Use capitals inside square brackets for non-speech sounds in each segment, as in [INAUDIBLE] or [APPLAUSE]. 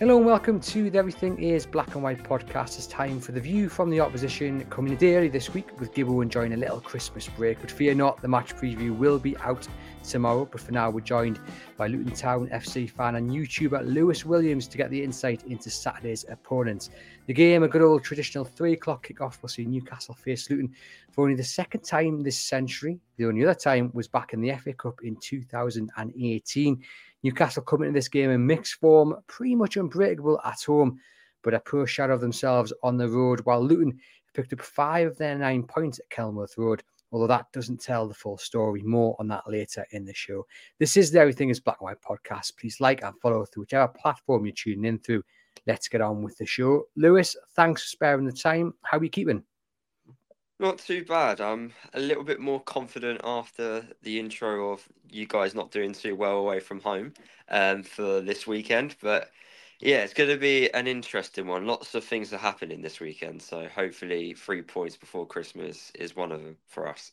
Hello and welcome to the Everything is Black and White podcast. It's time for the view from the opposition coming early this week with Gibbo enjoying a little Christmas break. But fear not, the match preview will be out tomorrow. But for now, we're joined by Luton Town FC fan and YouTuber Lewis Williams to get the insight into Saturday's opponents. The game, a good old traditional three o'clock kickoff, will see Newcastle face Luton for only the second time this century. The only other time was back in the FA Cup in 2018. Newcastle coming into this game in mixed form, pretty much unbreakable at home, but a poor shadow of themselves on the road, while Luton picked up five of their nine points at Kenilworth Road, although that doesn't tell the full story. More on that later in the show. This is the Everything is Black and White podcast. Please like and follow through whichever platform you're tuning in through. Let's get on with the show. Lewis, thanks for sparing the time. How are you keeping? Not too bad. I'm a little bit more confident after the intro of you guys not doing too well away from home um, for this weekend. But yeah, it's going to be an interesting one. Lots of things are happening this weekend. So hopefully, three points before Christmas is one of them for us.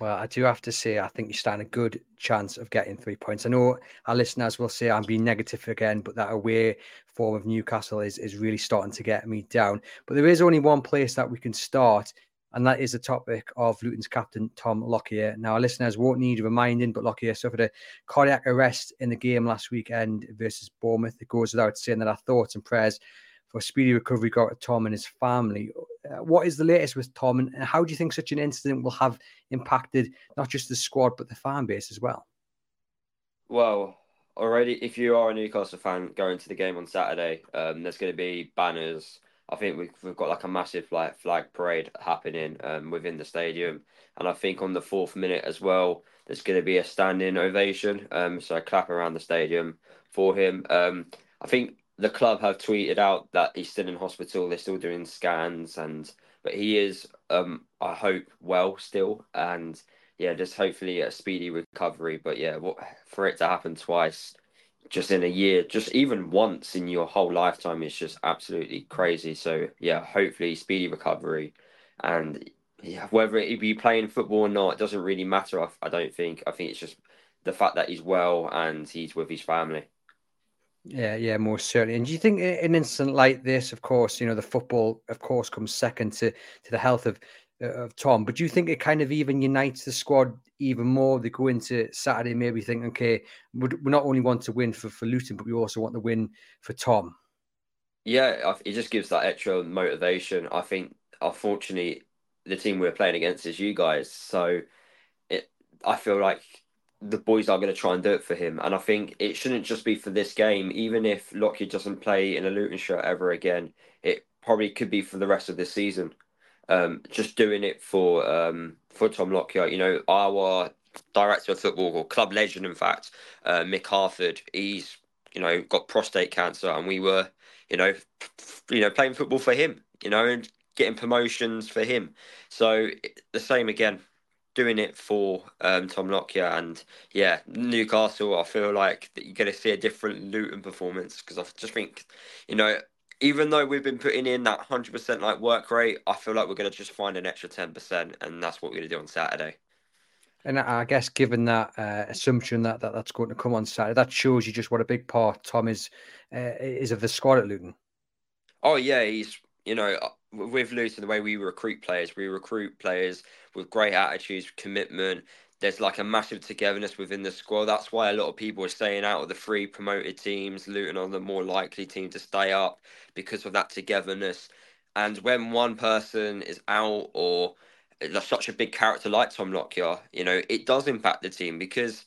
Well, I do have to say, I think you stand a good chance of getting three points. I know our listeners will say I'm being negative again, but that away form of Newcastle is, is really starting to get me down. But there is only one place that we can start, and that is the topic of Luton's captain, Tom Lockyer. Now, our listeners won't need reminding, but Lockyer suffered a cardiac arrest in the game last weekend versus Bournemouth. It goes without saying that our thoughts and prayers for speedy recovery go to Tom and his family. Uh, what is the latest with Tom, and how do you think such an incident will have impacted not just the squad but the fan base as well? Well, already, if you are a Newcastle fan going to the game on Saturday, um, there's going to be banners. I think we've, we've got like a massive like flag parade happening um, within the stadium, and I think on the fourth minute as well, there's going to be a standing ovation. Um, so a clap around the stadium for him. Um, I think the club have tweeted out that he's still in hospital. They're still doing scans, and but he is, um, I hope, well still, and yeah, just hopefully a speedy recovery. But yeah, what for it to happen twice, just in a year, just even once in your whole lifetime is just absolutely crazy. So yeah, hopefully speedy recovery, and yeah, whether he be playing football or not, it doesn't really matter. I, I don't think. I think it's just the fact that he's well and he's with his family. Yeah, yeah, most certainly. And do you think in an incident like this, of course, you know, the football, of course, comes second to to the health of Uh, of Tom. But do you think it kind of even unites the squad even more? They go into Saturday maybe thinking, okay, we not only want to win for for Luton, but we also want to win for Tom. Yeah, it just gives that extra motivation. I think, unfortunately, the team we're playing against is you guys, so it. I feel like the boys are going to try and do it for him. And I think it shouldn't just be for this game. Even if Lockyer doesn't play in a Luton shirt ever again, it probably could be for the rest of the season. Um, just doing it for um, for Tom Lockyer. You know, our director of football or club legend, in fact, uh, Mick Harford. He's you know got prostate cancer, and we were you know you know playing football for him. You know, and getting promotions for him. So the same again doing it for um, Tom Lockyer and yeah, Newcastle. I feel like that you're going to see a different Luton performance because I just think, you know, even though we've been putting in that hundred percent like work rate, I feel like we're going to just find an extra ten percent, and that's what we're going to do on Saturday. And I guess, given that uh, assumption that, that that's going to come on Saturday, that shows you just what a big part Tom is uh, is of the squad at Luton. Oh yeah, he's you know with Luton the way we recruit players, we recruit players with great attitudes, commitment. There's like a massive togetherness within the squad. That's why a lot of people are staying out of the three promoted teams. Luton are the more likely team to stay up because of that togetherness. And when one person is out or such a big character like Tom Lockyer, you know, it does impact the team because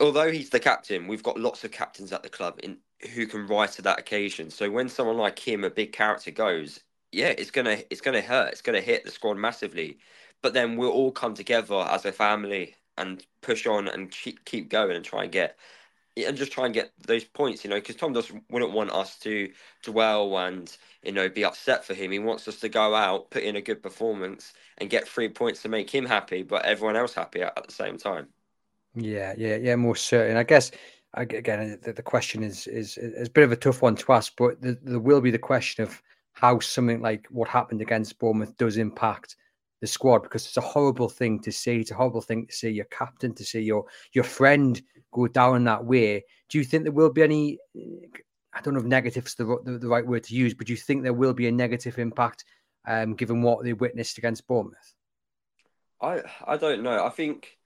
although he's the captain, we've got lots of captains at the club in who can rise to that occasion. So when someone like him, a big character, goes, yeah, it's gonna it's gonna hurt. It's gonna hit the squad massively. But then we'll all come together as a family and push on and keep keep going and try and get and just try and get those points, you know, because Tom doesn't wouldn't want us to dwell and you know be upset for him. He wants us to go out, put in a good performance, and get three points to make him happy, but everyone else happy at, at the same time. Yeah, yeah, yeah, most certain. I guess again, the, the question is, is is a bit of a tough one to ask, but the, there will be the question of how something like what happened against Bournemouth does impact the squad because it's a horrible thing to see. It's a horrible thing to see your captain, to see your your friend go down that way. Do you think there will be any? I don't know if negative is the, the, the right word to use, but do you think there will be a negative impact um, given what they witnessed against Bournemouth? I I don't know. I think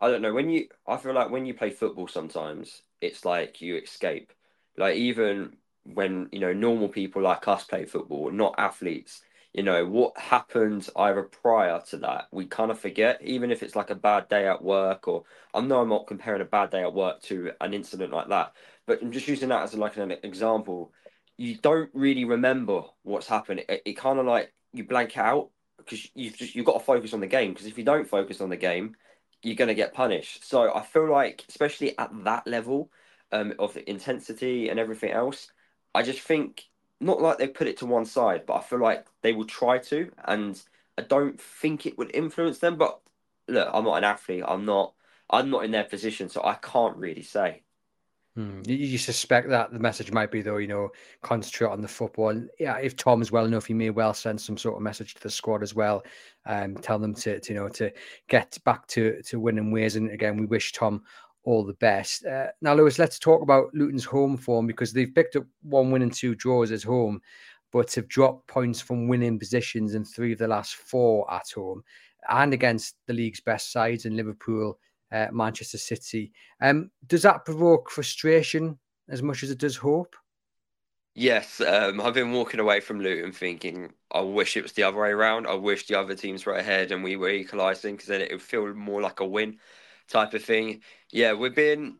I don't know when you. I feel like when you play football, sometimes it's like you escape. Like even when you know normal people like us play football, not athletes. You know what happened either prior to that, we kind of forget. Even if it's like a bad day at work, or I know I'm not comparing a bad day at work to an incident like that, but I'm just using that as like an example. You don't really remember what's happened. It, it kind of like you blank out because you've just you've got to focus on the game. Because if you don't focus on the game, you're going to get punished. So I feel like, especially at that level um, of intensity and everything else, I just think not like they put it to one side, but I feel like they will try to, and I don't think it would influence them. But look, I'm not an athlete. I'm not. I'm not in their position, so I can't really say. Hmm. You suspect that the message might be, though, you know, concentrate on the football. Yeah, if Tom's well enough, he may well send some sort of message to the squad as well, um, tell them to, to you know to get back to to winning ways. And again, we wish Tom all the best. Uh, now, Lewis, let's talk about Luton's home form because they've picked up one win and two draws at home, but have dropped points from winning positions in three of the last four at home and against the league's best sides in Liverpool uh, Manchester City. Um, does that provoke frustration as much as it does hope? Yes, um, I've been walking away from Luton thinking, I wish it was the other way around. I wish the other teams were ahead and we were equalising because then it would feel more like a win type of thing. Yeah, we've been,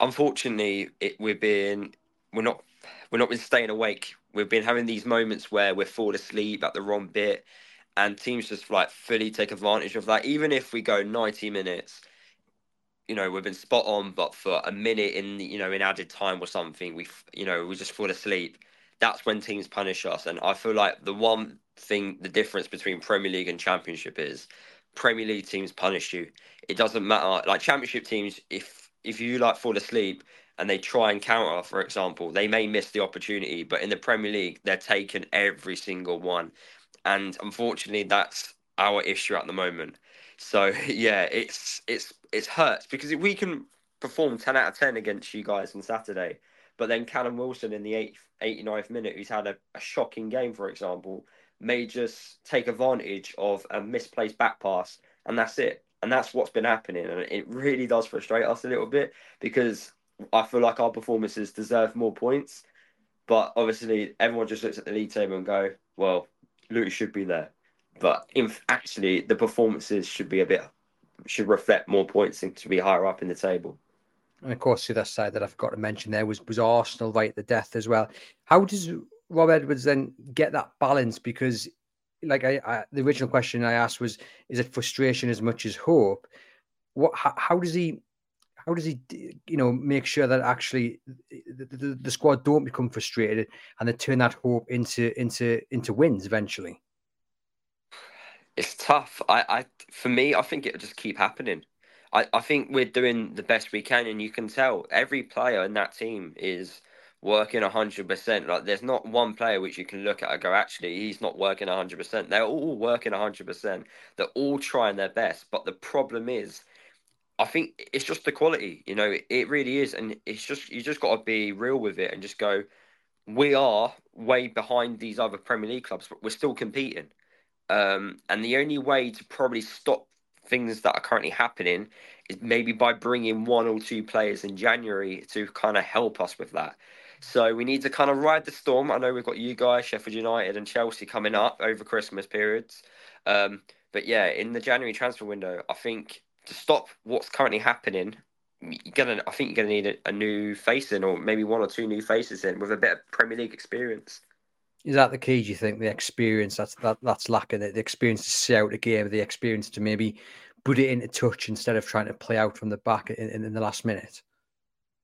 unfortunately, it, we've been, we're not, we're not been staying awake. We've been having these moments where we're fall asleep at the wrong bit, and teams just like fully take advantage of that. Even if we go ninety minutes you know we've been spot on, but for a minute in you know in added time or something, we you know we just fall asleep. That's when teams punish us, and I feel like the one thing, the difference between Premier League and Championship is Premier League teams punish you. It doesn't matter. Like Championship teams, if if you like fall asleep and they try and counter, for example, they may miss the opportunity. But in the Premier League, they're taking every single one, and unfortunately, that's our issue at the moment. So [LAUGHS] yeah, it's it's it's hurts because if we can perform ten out of ten against you guys on Saturday, but then Callum Wilson in the 8th, 89th minute, who's had a, a shocking game, for example, may just take advantage of a misplaced back pass, and that's it. And that's what's been happening, and it really does frustrate us a little bit because I feel like our performances deserve more points. But obviously, everyone just looks at the league table and go, "Well, Luton should be there." But in actually, the performances should be a bit should reflect more points and to be higher up in the table. And of course, the other side that I forgot to mention there was was Arsenal right at the death as well. How does Rob Edwards then get that balance? Because, like I, I the original question I asked was, is it frustration as much as hope? What? How, how does he? How does he, you know, make sure that actually the, the, the squad don't become frustrated and they turn that hope into into into wins eventually? It's tough. I, I for me, I think it'll just keep happening. I, I think we're doing the best we can, and you can tell every player in that team is working hundred percent. Like there's not one player which you can look at and go, actually, he's not working hundred percent. They're all working hundred percent. They're all trying their best. But the problem is, I think it's just the quality. You know, it really is, and it's just you just got to be real with it and just go. We are way behind these other Premier League clubs, but we're still competing. Um, and the only way to probably stop things that are currently happening is maybe by bringing one or two players in January to kind of help us with that. So we need to kind of ride the storm. I know we've got you guys, Sheffield United and Chelsea coming up over Christmas periods. Um, but yeah, in the January transfer window, I think to stop what's currently happening, you're gonna. I think you're gonna need a, a new face in, or maybe one or two new faces in with a bit of Premier League experience. Is that the key? Do you think the experience that's that, that's lacking? The experience to see out a game, the experience to maybe put it into touch instead of trying to play out from the back in, in the last minute.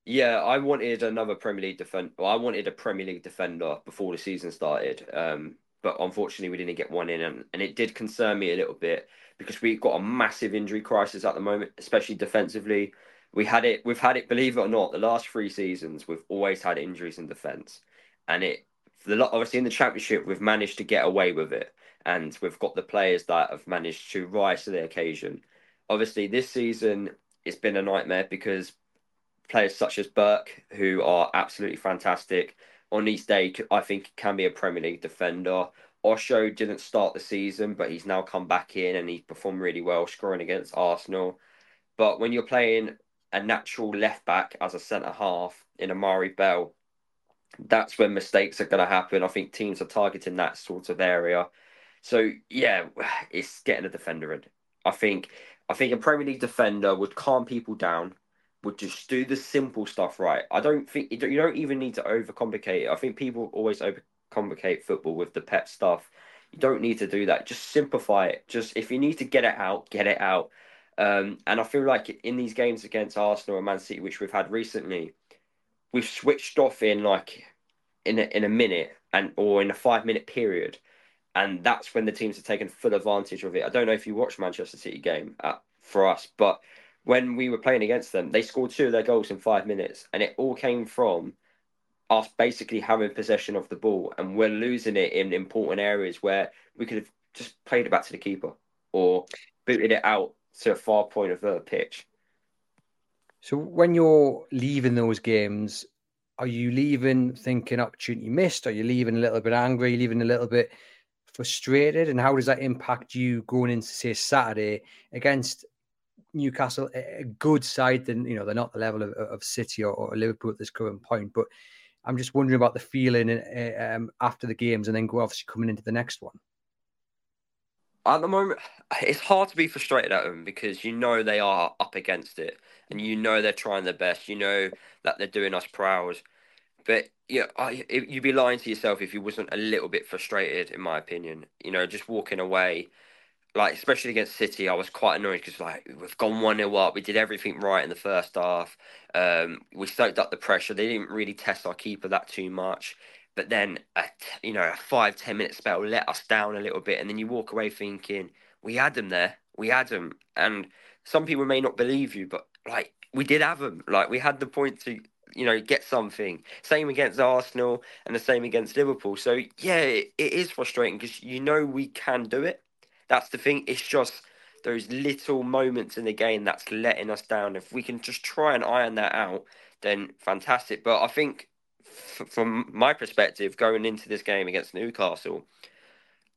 Yeah, I wanted another Premier League defender. I wanted a Premier League defender before the season started. Um, but unfortunately, we didn't get one in, and, and it did concern me a little bit because we've got a massive injury crisis at the moment, especially defensively. We had it. We've had it. Believe it or not, the last three seasons we've always had injuries in defence, and it. The obviously in the championship we've managed to get away with it, and we've got the players that have managed to rise to the occasion. Obviously, this season it's been a nightmare because players such as Burke, who are absolutely fantastic, on each day, I think can be a Premier League defender. Osho didn't start the season, but he's now come back in and he's performed really well, scoring against Arsenal. But when you're playing a natural left back as a centre half in Amari'i Bell, that's when mistakes are going to happen. I think teams are targeting that sort of area. So yeah, [SIGHS] it's getting a defender in. I think I think a Premier League defender would calm people down, would just do the simple stuff right. I don't think you don't, even need to overcomplicate it. I think people always overcomplicate football with the pet stuff. You don't need to do that. Just simplify it. Just if you need to get it out, get it out. Um, and I feel like in these games against Arsenal and Man City, which we've had recently, we've switched off in like in a, in a minute and or in a five minute period, and that's when the teams are taking full advantage of it. I don't know if you watched Manchester City game at, for us, but when we were playing against them, they scored two of their goals in five minutes, and it all came from us basically having possession of the ball, and we're losing it in important areas where we could have just played it back to the keeper or booted it out to a far point of the pitch. So when you're leaving those games, are you leaving thinking opportunity missed? Are you leaving a little bit angry? Are you leaving a little bit frustrated? And how does that impact you going into say Saturday against Newcastle, a good side? Then you know they're not the level of, of City or, or, Liverpool at this current point, but I'm just wondering about the feeling uh, um, after the games and then obviously coming into the next one. At the moment, it's hard to be frustrated at them because you know they are up against it, and you know they're trying their best. You know that they're doing us proud, but yeah, I, you'd be lying to yourself if you wasn't a little bit frustrated, in my opinion. You know, just walking away, like especially against City, I was quite annoyed because like we've gone one 0 up, we did everything right in the first half. Um, we soaked up the pressure. They didn't really test our keeper that too much. But then, a, you know, a five ten minute spell let us down a little bit, and then you walk away thinking we had them there, we had them, and some people may not believe you, but like we did have them, like we had the point to you know get something. Same against Arsenal, and the same against Liverpool. So yeah, it, it is frustrating because you know we can do it. That's the thing. It's just those little moments in the game that's letting us down. If we can just try and iron that out, then fantastic. But I think from my perspective, going into this game against Newcastle,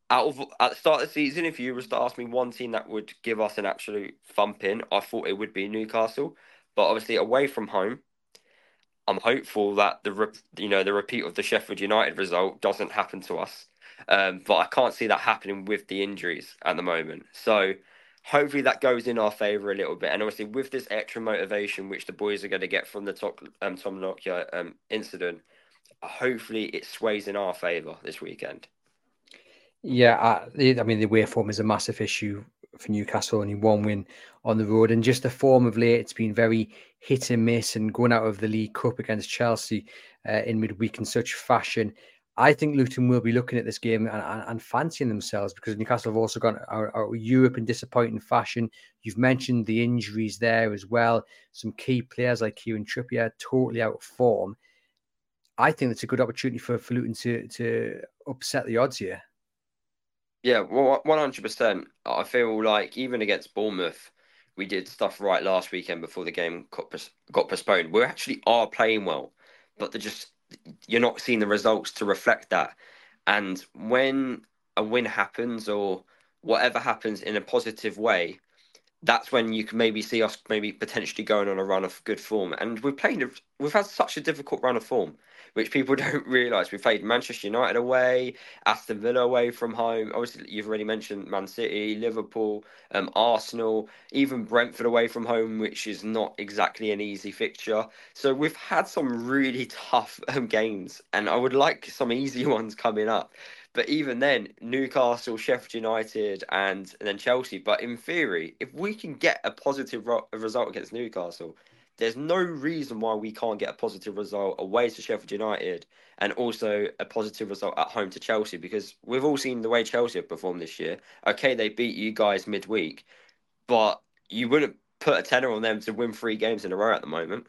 out of at the start of the season, if you was to ask me one team that would give us an absolute thumping, I thought it would be Newcastle. But obviously, away from home, I'm hopeful that the you know the repeat of the Sheffield United result doesn't happen to us. Um, but I can't see that happening with the injuries at the moment. So hopefully that goes in our favour a little bit. And obviously with this extra motivation which the boys are going to get from the top, um, Tom Lockyer um, incident, hopefully it sways in our favour this weekend. Yeah, I, I mean the way form is a massive issue for Newcastle. Only one win on the road, and just the form of late, it's been very hit and miss. And going out of the League Cup against Chelsea uh, in midweek in such fashion, I think Luton will be looking at this game and, and, and fancying themselves because Newcastle have also gone out, out Europe in disappointing fashion. You've mentioned the injuries there as well. Some key players like Kieran Trippier totally out of form. I think it's a good opportunity for, for Luton to to upset the odds here. Yeah, well, one hundred percent. I feel like even against Bournemouth, we did stuff right last weekend before the game got, got postponed. We actually are playing well, but they're just you're not seeing the results to reflect that. And when a win happens or whatever happens in a positive way, that's when you can maybe see us maybe potentially going on a run of good form. And we've played, we've had such a difficult run of form which people [LAUGHS] don't realise. We played Manchester United away, Aston Villa away from home. Obviously, you've already mentioned Man City, Liverpool, um, Arsenal, even Brentford away from home, which is not exactly an easy fixture. So we've had some really [LAUGHS] tough um, games, and I would like some easy [LAUGHS] ones coming up. But even then, Newcastle, Sheffield United, and, and then Chelsea. But in theory, if we can get a positive ro- result against Newcastle, there's no reason why we can't get a positive result away to Sheffield United and also a positive result at home to Chelsea because we've all seen the way Chelsea have performed this year. Okay, they beat you guys midweek, but you wouldn't put a tenner on them to win three games in a row at the moment.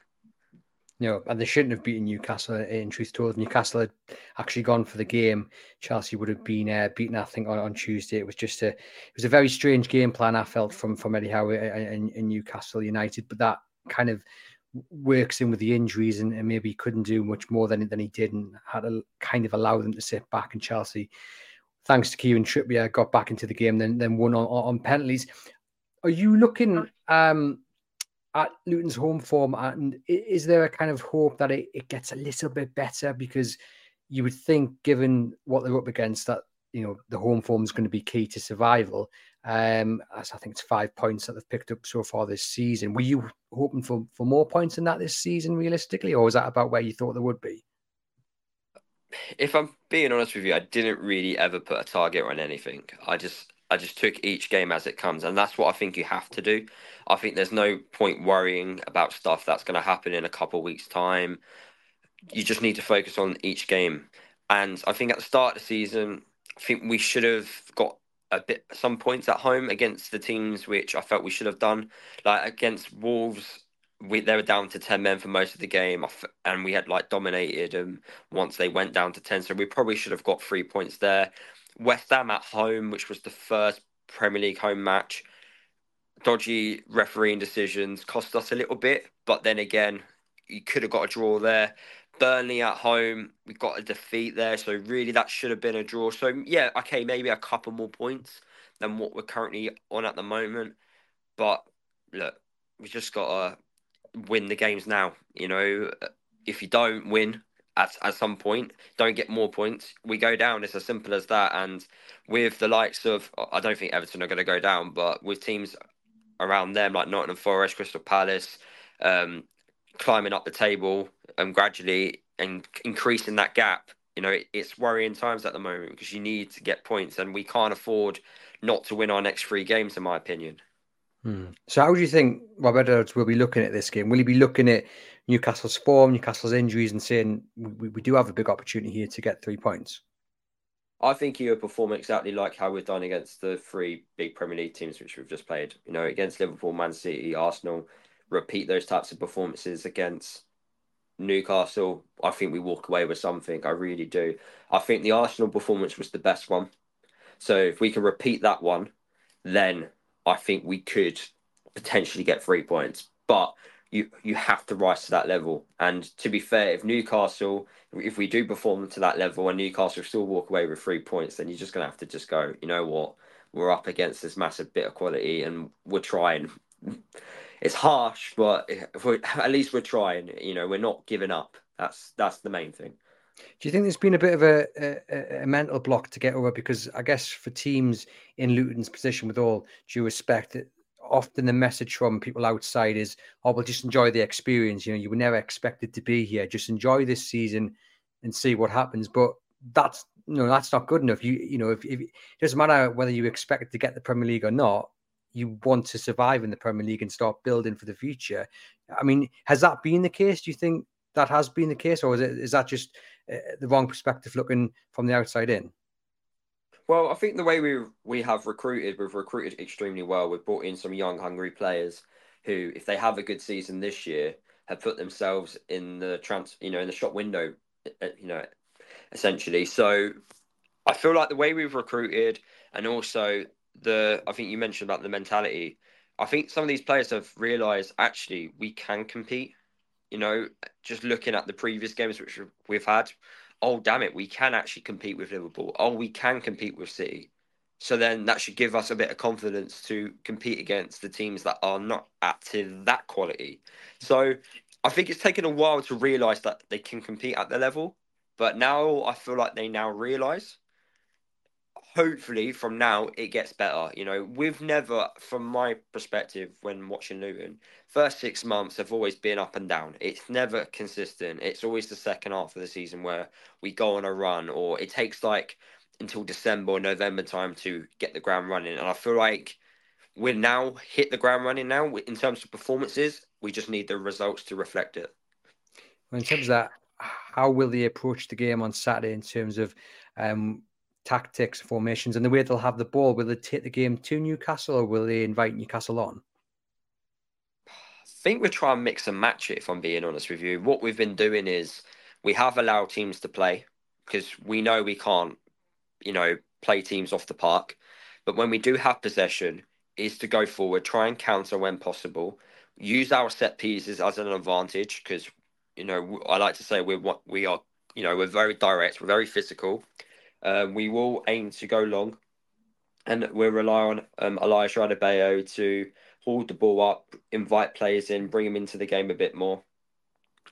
You know, and they shouldn't have beaten Newcastle. In truth told, Newcastle had actually gone for the game. Chelsea would have been uh, beaten, I think, on, on Tuesday. It was just a, it was a very strange game plan. I felt from from Eddie Howe and, and Newcastle United, but that kind of works in with the injuries and, and, maybe couldn't do much more than, than he did and had to kind of allow them to sit back and Chelsea thanks to Kieran Trippier got back into the game then then won on, on penalties are you looking um, at Luton's home form and is there a kind of hope that it, it gets a little bit better because you would think given what they're up against that you know the home form is going to be key to survival um, as I think it's five points that they've picked up so far this season. Were you hoping for, for more points than that this season, realistically, or was that about where you thought there would be? If I'm being honest with you, I didn't really ever put a target on anything. I just I just took each game as it comes, and that's what I think you have to do. I think there's no point worrying about stuff that's going to happen in a couple weeks' time. You just need to focus on each game. And I think at the start of the season, I think we should have got a bit some points at home against the teams which I felt we should have done. Like against Wolves, we they were down to ten men for most of the game, and we had like dominated them once they went down to ten. So we probably should have got three points there. West Ham at home, which was the first Premier League home match. Dodgy refereeing decisions cost us a little bit, but then again, you could have got a draw there. Burnley at home, we got a defeat there, so really that should have been a draw. So yeah, okay, maybe a couple more points than what we're currently on at the moment. But look, we just got to win the games now. You know, if you don't win at at some point, don't get more points, we go down. It's as simple as that. And with the likes of, I don't think Everton are going to go down, but with teams around them like Nottingham Forest, Crystal Palace, um, climbing up the table and gradually and increasing that gap. You know, it, it's worrying times at the moment because you need to get points, and we can't afford not to win our next three games, in my opinion. Hmm. So, how do you think Rob Edwards will be looking at this game? Will he be looking at Newcastle's form, Newcastle's injuries, and saying we, we do have a big opportunity here to get three points? I think he would perform exactly like how we've done against the three big Premier League teams which we've just played. You know, against Liverpool, Man City, Arsenal. Repeat those types of performances against Newcastle, I think we walk away with something. I really do. I think the Arsenal performance was the best one. So if we can repeat that one, then I think we could potentially get three points. But you you have to rise to that level. And to be fair, if Newcastle, if we do perform to that level and Newcastle still walk away with three points, then you're just gonna have to just go. You know what? We're up against this massive bit of quality, and we're trying [LAUGHS] it's harsh, but at least we're trying. You know, we're not giving up. That's that's the main thing. Do you think there's been a bit of a, a, a, mental block to get over? Because I guess for teams in Luton's position, with all due respect, often the message from people outside is, "Oh, well, just enjoy the experience. You know, you were never expected to be here. Just enjoy this season and see what happens." But that's no, that's not good enough. You you know, if, if it doesn't matter whether you expect to get the Premier League or not, you want to survive in the Premier League and start building for the future. I mean, has that been the case? Do you think that has been the case, or is it is that just uh, the wrong perspective looking from the outside in? Well, I think the way we we have recruited, we've recruited extremely well. We've brought in some young, hungry players who, if they have a good season this year, have put themselves in the trans, you know, in the shop window, uh, you know, essentially. So, I feel like the way we've recruited, and also the, I think you mentioned about the mentality. I think some of these players have realised actually we can compete. You know, just looking at the previous games which we've had, oh damn it, we can actually compete with Liverpool. Oh, we can compete with City. So then that should give us a bit of confidence to compete against the teams that are not at to that quality. So I think it's taken a while to realise that they can compete at the level, but now I feel like they now realise hopefully from now it gets better. You know, we've never, from my perspective, when watching Luton, first six months have always been up and down. It's never consistent. It's always the second half of the season where we go on a run, or it takes like until December or November time to get the ground running. And I feel like we're now hit the ground running now in terms of performances. We just need the results to reflect it. in terms of that, how will they approach the game on Saturday in terms of um, tactics, formations, and the way they'll have the ball. Will they take the game to Newcastle or will they invite Newcastle on? I think we're trying to mix and match it, if I'm being honest with you. What we've been doing is we have allowed teams to play because we know we can't, you know, play teams off the park. But when we do have possession, is to go forward, try and counter when possible, use our set pieces as an advantage because, you know, I like to say we're what we are, you know, we're very direct, we're very physical. Um, we will aim to go long, and we'll rely on um, Elijah Adebayo to hold the ball up, invite players in, bring them into the game a bit more,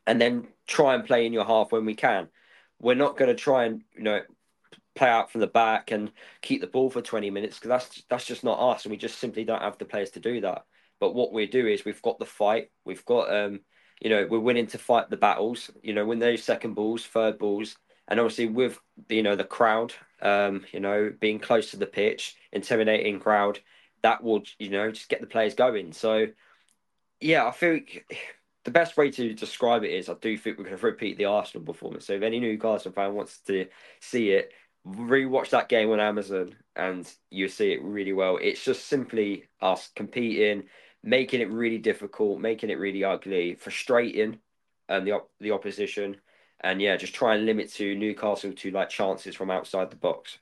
and then try and play in your half when we can. We're not going to try and you know play out from the back and keep the ball for 20 minutes because that's that's just not us and we just simply don't have the players to do that but what we do is we've got the fight we've got um you know we're willing to fight the battles you know when those second balls third balls and obviously with you know the crowd, um, you know being close to the pitch, intimidating crowd, that will you know just get the players going. So yeah, I think the best way to describe it is I do think we're going to repeat the Arsenal performance. So if any Newcastle fan wants to see it, rewatch that game on Amazon and you see it really well. It's just simply us competing, making it really difficult, making it really ugly, frustrating, and um, the the opposition and yeah, just try and limit to Newcastle to like chances from outside the box.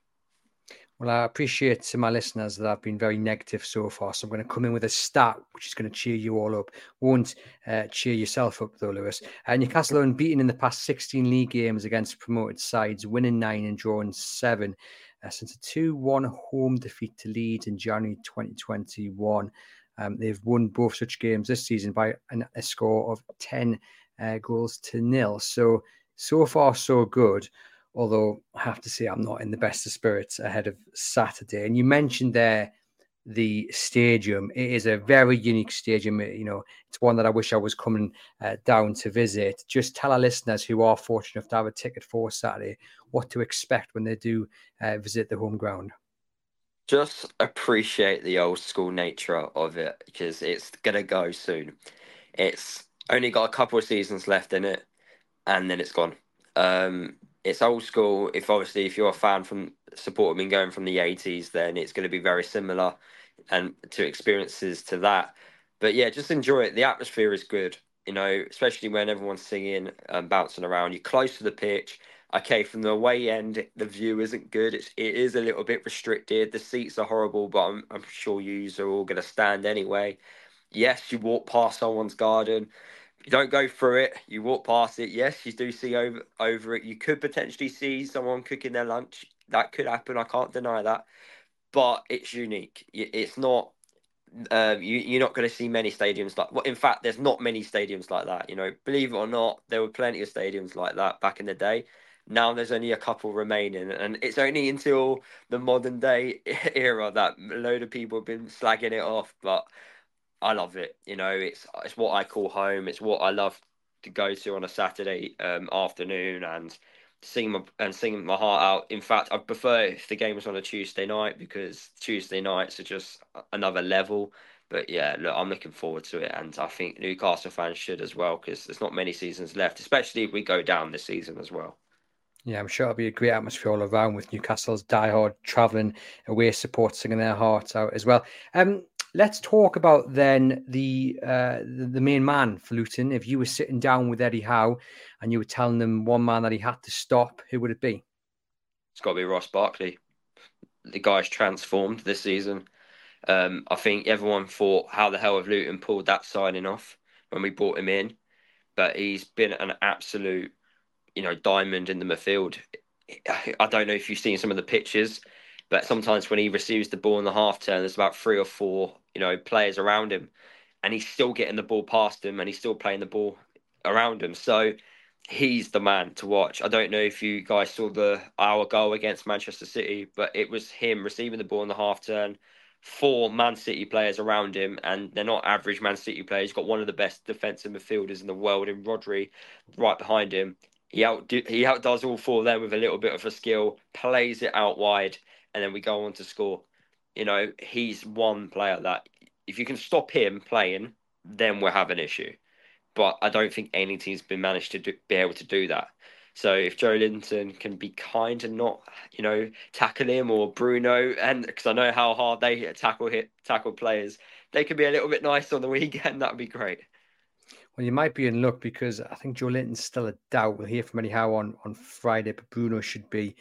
Well, I appreciate to my listeners that I've been very negative so far. So I'm going to come in with a stat which is going to cheer you all up. Won't uh, cheer yourself up though, Lewis. Uh, Newcastle are unbeaten in the past 16 league games against promoted sides, winning nine and drawing seven. Uh, since a 2 1 home defeat to Leeds in January 2021. Um, they've won both such games this season by an, a score of 10 uh, goals to nil. So so far, so good. Although I have to say, I'm not in the best of spirits ahead of Saturday. And you mentioned there the stadium. It is a very unique stadium. You know, it's one that I wish I was coming uh, down to visit. Just tell our listeners who are fortunate enough to have a ticket for Saturday what to expect when they do uh, visit the home ground. Just appreciate the old school nature of it because it's gonna go soon. It's only got a couple of seasons left in it and then it's gone. Um, it's old school. If obviously if you're a fan from support been going from the eighties, then it's going to be very similar and to experiences to that. But yeah, just enjoy it. The atmosphere is good, you know, especially when everyone's singing and bouncing around. You're close to the pitch. Okay, from the away end, the view isn't good. It's it is a little bit restricted. The seats are horrible, but I'm I'm sure you are all going to stand anyway. Yes, you walk past someone's garden you don't go through it. You walk past it. Yes, you do see over over it. You could potentially see someone cooking their lunch. That could happen. I can't deny that. But it's unique. It's not. Um, you, you're not going to see many stadiums like. Well, in fact, there's not many stadiums like that. You know, believe it or not, there were plenty of stadiums like that back in the day. Now there's only a couple remaining, and it's only until the modern day [LAUGHS] era that a load of people have been slagging it off. But I love it. You know, it's it's what I call home. It's what I love to go to on a Saturday um, afternoon and sing my and sing my heart out. In fact, I prefer if the game was on a Tuesday night because Tuesday nights are just another level. But yeah, look, I'm looking forward to it, and I think Newcastle fans should as well because there's not many seasons left, especially if we go down this season as well. Yeah, I'm sure it'll be a great atmosphere all around with Newcastle's diehard travelling away support singing their hearts out as well. Um, let's talk about then the, uh, the main man for Luton. If you were sitting down with Eddie Howe and you were telling them one man that he had to stop, who would it be? It's got to be Ross Barkley. The guy's transformed this season. Um, I think everyone thought, how the hell have Luton pulled that signing off when we brought him in? But he's been an absolute you know, diamond in the midfield. I don't know if you've seen some of the pictures, but sometimes when he receives the ball in the half turn, there's about three or four, you know, players around him, and he's still getting the ball past him, and he's still playing the ball around him. So he's the man to watch. I don't know if you guys saw the our goal against Manchester City, but it was him receiving the ball in the half turn, four Man City players around him, and they're not average Man City players. He's got one of the best defensive midfielders in the world in Rodri right behind him. He outdo he outdoes all four of them with a little bit of a skill, plays it out wide, and then we go on to score. You know, he's one player that if you can stop him playing, then we'll have an issue. But I don't think any team's been managed to do, be able to do that. So if Joelinton can be kind and not, you know, tackle him or Bruno, and because I know how hard they tackle hit tackle players, they can be a little bit nice on the [LAUGHS] weekend. That'd be great. Well, you might be in luck because I think Joelinton's still a doubt. We'll hear from Howe on, on Friday, but Bruno should be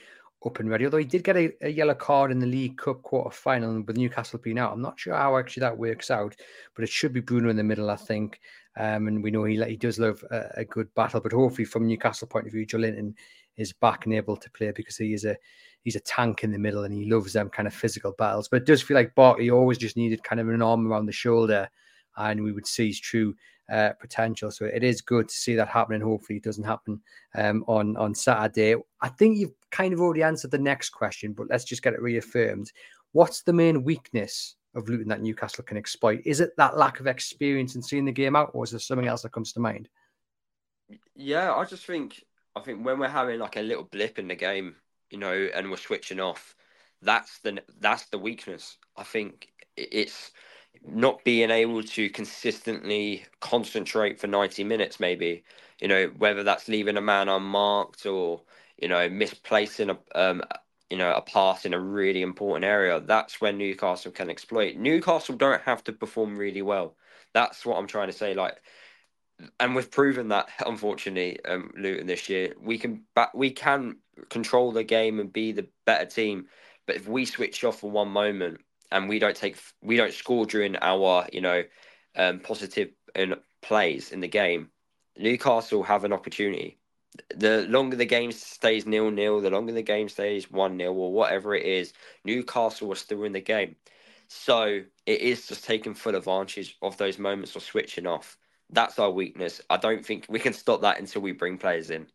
up and ready. Although he did get a, a yellow card in the League Cup quarter final with Newcastle being out. I'm not sure how actually that works out, but it should be Bruno in the middle, I think. Um, and we know he he does love a, a, good battle, but hopefully from Newcastle point of view, Joelinton is back and able to play because he is a he's a tank in the middle and he loves them kind of physical battles. But it does feel like Barkley always just needed kind of an arm around the shoulder, and we would see his true uh, potential. So it is good to see that happening. Hopefully, it doesn't happen um, on on Saturday. I think you've kind of already answered the next question, but let's just get it reaffirmed. What's the main weakness of Luton that Newcastle can exploit? Is it that lack of experience in seeing the game out, or is there something else that comes to mind? Yeah, I just think I think when we're having like a little blip in the game, you know, and we're switching off, that's the that's the weakness. I think it's not being able to consistently concentrate for 90 minutes, maybe, you know, whether that's leaving a man unmarked or, you know, misplacing a, um, you know, a pass in a really important area, that's when Newcastle can exploit. Newcastle don't have to perform really well. That's what I'm trying to say. Like, and we've proven that, unfortunately, um, Luton this year, we can back, we can control the game and be the better team. But if we switch off for one moment, and we don't take we don't score during our you know um, positive in plays in the game, Newcastle have an opportunity. The longer the game stays nil nil, the longer the game stays one 0 or whatever it is, Newcastle are still in the game. So it is just taking full advantage of those moments of switching off. That's our weakness. I don't think we can stop that until we bring players in.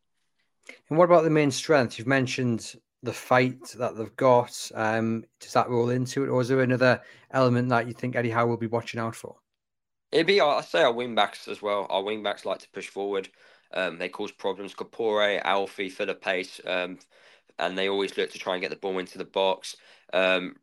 And what about the main strength? You've mentioned the fight that they've got? Um, does that roll into it, or is there another element that you think Eddie Howe will be watching out for? It'd be, I say, our wing backs as well. Our wing backs like to push forward. Um, they cause problems. Kaboré, Alfie, for the pace, um, and they always look to try and get the ball into the box. Um,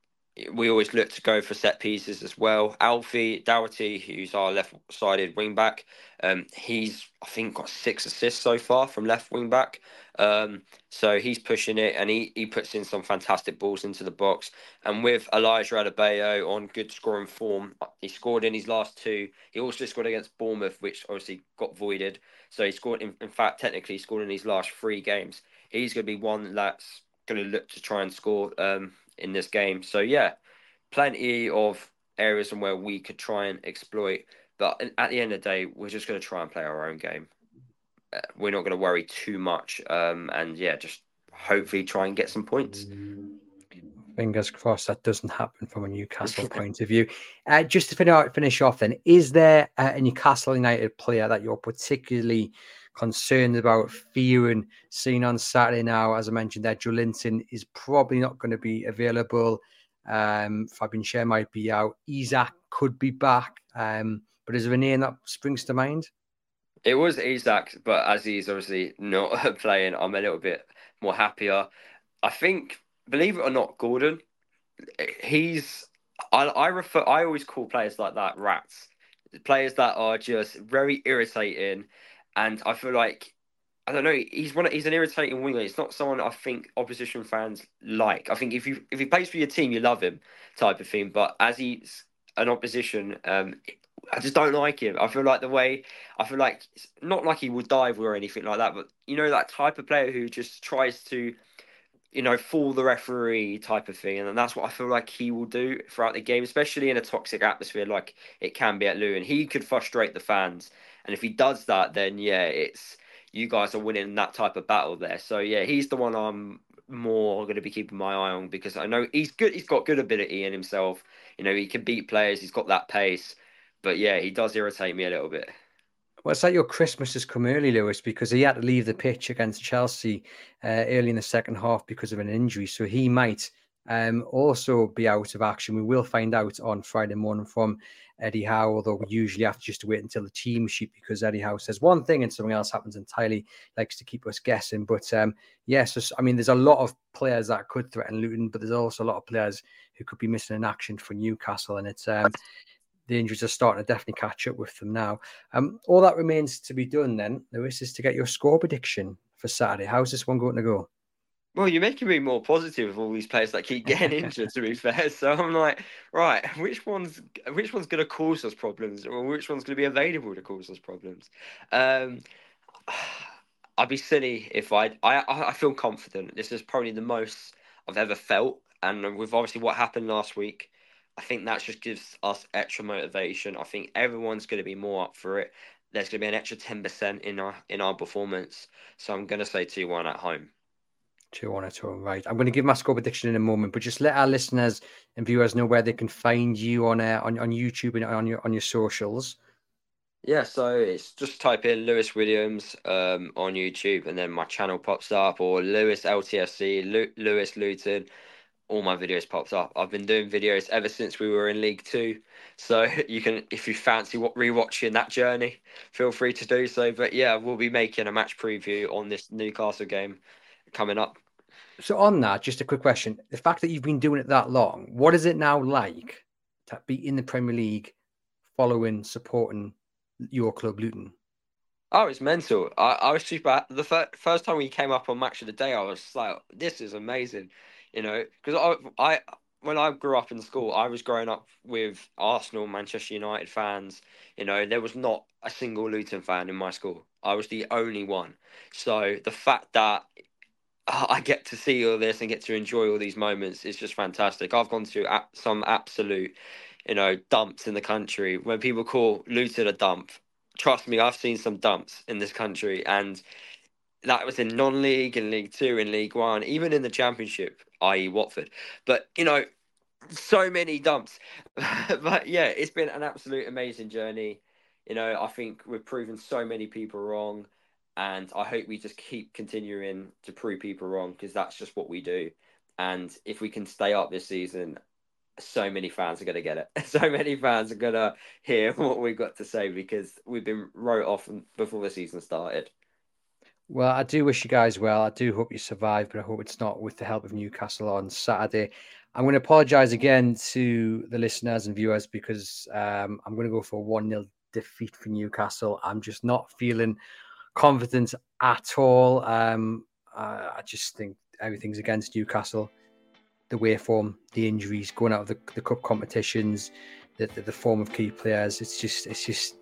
we always look to go for set pieces as well. Alfie Doughty, who's our left-sided wing back, um, he's I think got six assists so far from left wing back. Um, so he's pushing it and he, he puts in some fantastic balls into the box. And with Elijah Adebayo on good scoring form, he scored in his last two. He also scored against Bournemouth, which obviously got voided. So he scored, in, in fact, technically, scored in his last three games. He's going to be one that's going to look to try and score um, in this game. So, yeah, plenty of areas and where we could try and exploit. But at the end of the day, we're just going to try and play our own game we're not going to worry too much. Um, and yeah, just hopefully try and get some points. Fingers crossed that doesn't happen from a Newcastle [LAUGHS] point of view. Uh, just to finish, finish off, then, is there a Newcastle United player that you're particularly concerned about, fearing seeing on Saturday now? As I mentioned, that Joelinton is probably not going to be available. Um, Fabian Schär might be out. Isak could be back. Um, but is there a name that springs to mind? It was Isak, but as he's obviously not [LAUGHS] playing, I'm a little bit more happier. I think, believe it or not, Gordon, he's I I refer I always call players like that rats. Players that are just very irritating, and I feel like I don't know. He's one. He's an irritating winger. It's not someone I think opposition fans like. I think if you if he plays for your team, you love him, type of thing. But as he's an opposition, um, I just don't like him. I feel like the way I feel like not like he will dive or anything like that, but you know that type of player who just tries to, you know, fool the referee type of thing, and that's what I feel like he will do throughout the game, especially in a toxic atmosphere like it can be at Luton. He could frustrate the fans, and if he does that, then yeah, it's you guys are winning that type of battle there. So yeah, he's the one I'm more going to be keeping my eye on because I know he's good. He's got good ability in himself. You know, he can beat players. He's got that pace. But yeah, he does irritate me a little bit. Well, it's like your Christmas has come early, Lewis, because he had to leave the pitch against Chelsea uh, early in the second half because of an injury. So he might um, also be out of action. We will find out on Friday morning from Eddie Howe, although we usually have to just wait until the team sheet because Eddie Howe says one thing and something else happens entirely, likes to keep us guessing. But um, yes, yeah, so, I mean, there's a lot of players that could threaten Luton, but there's also a lot of players who could be missing in action for Newcastle. And it's um, the injuries are starting to definitely catch up with them now. Um, all that remains to be done then, Lewis, is to get your score prediction for Saturday. How's this one going to go? Well, you're making me more positive of all these players that keep getting [LAUGHS] injured. to be fair, so I'm like, right, which one's which one's going to cause us problems, or which one's going to be available to cause us problems? Um, [SIGHS] I'd be silly if I I I feel confident. This is probably the most I've ever felt, and with obviously what happened last week, I think that just gives us extra motivation. I think everyone's going to be more up for it. There's going to be an extra ten percent in our in our performance, so I'm going to say two one at home. Two one at home, right? I'm going to give my score prediction in a moment, but just let our listeners and viewers know where they can find you on uh, on on YouTube and on your on your socials. Yeah, so it's just type in Lewis Williams um, on YouTube, and then my channel pops up, or Lewis LTFC, Lu- Lewis Luton. All my videos popped up. I've been doing videos ever since we were in League Two, so [LAUGHS] you can, if you fancy what rewatching that journey, feel free to do so. But yeah, we'll be making a match preview on this Newcastle game coming up so on that, just a quick question: the fact that you've been doing it that long, what is it now like to be in the Premier League, following, supporting your club, Luton? Oh, it's mental. I, I was super. The fir- first time we came up on Match of the Day, I was like, "This is amazing," you know, because I, I, when I grew up in school, I was growing up with Arsenal, Manchester United fans. You know, there was not a single Luton fan in my school. I was the only one. So the fact that [LAUGHS] I get to see all this and get to enjoy all these moments. It's just fantastic. I've gone through some absolute, you know, dumps in the country. When people call Luton a dump, trust me, I've seen some dumps in this country, and that was in non-league, in League Two, in League One, even in the Championship, i.e., Watford. But you know, so many dumps. [LAUGHS] but yeah, it's been an absolute amazing journey. You know, I think we've proven so many people wrong and I hope we just keep continuing to prove people wrong because that's just what we do. And if we can stay up this season, so many fans are going to get it. [LAUGHS] So many fans are going to hear [LAUGHS] what we've got to say because we've been wrote off before the season started. Well, I do wish you guys well. I do hope you survive, but I hope it's not with the help of Newcastle on Saturday. I'm going to apologise again to the listeners and viewers because um, I'm going to go for a 1 0 defeat for Newcastle. I'm just not feeling confident at all. Um, uh, I just think everything's against Newcastle. The way form, the injuries, going out of the, the cup competitions, the, the, the form of key players. It's just, it's just,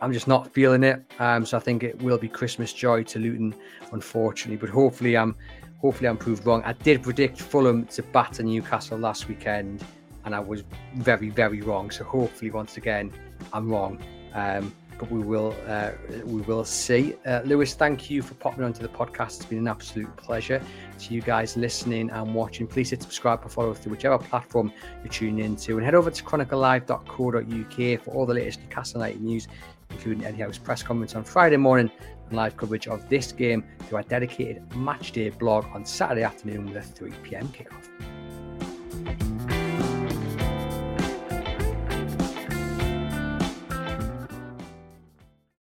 I'm just not feeling it. Um, so I think it will be Christmas joy to Luton, unfortunately. But hopefully, I'm, hopefully I'm proved wrong. I did predict Fulham to batter Newcastle last weekend, and I was very, very wrong. So hopefully, once again, I'm wrong. Um, but we will uh, we will see. Uh, Lewis, thank you for popping onto the podcast. It's been an absolute pleasure. To you guys listening and watching, please hit subscribe or follow through whichever platform you're tuning into, and head over to chroniclelive.co.uk for all the latest Newcastle United news, including Eddie Howe's press conference on Friday morning and live coverage of this game through our dedicated match day blog on Saturday afternoon with a 3 p.m. kickoff.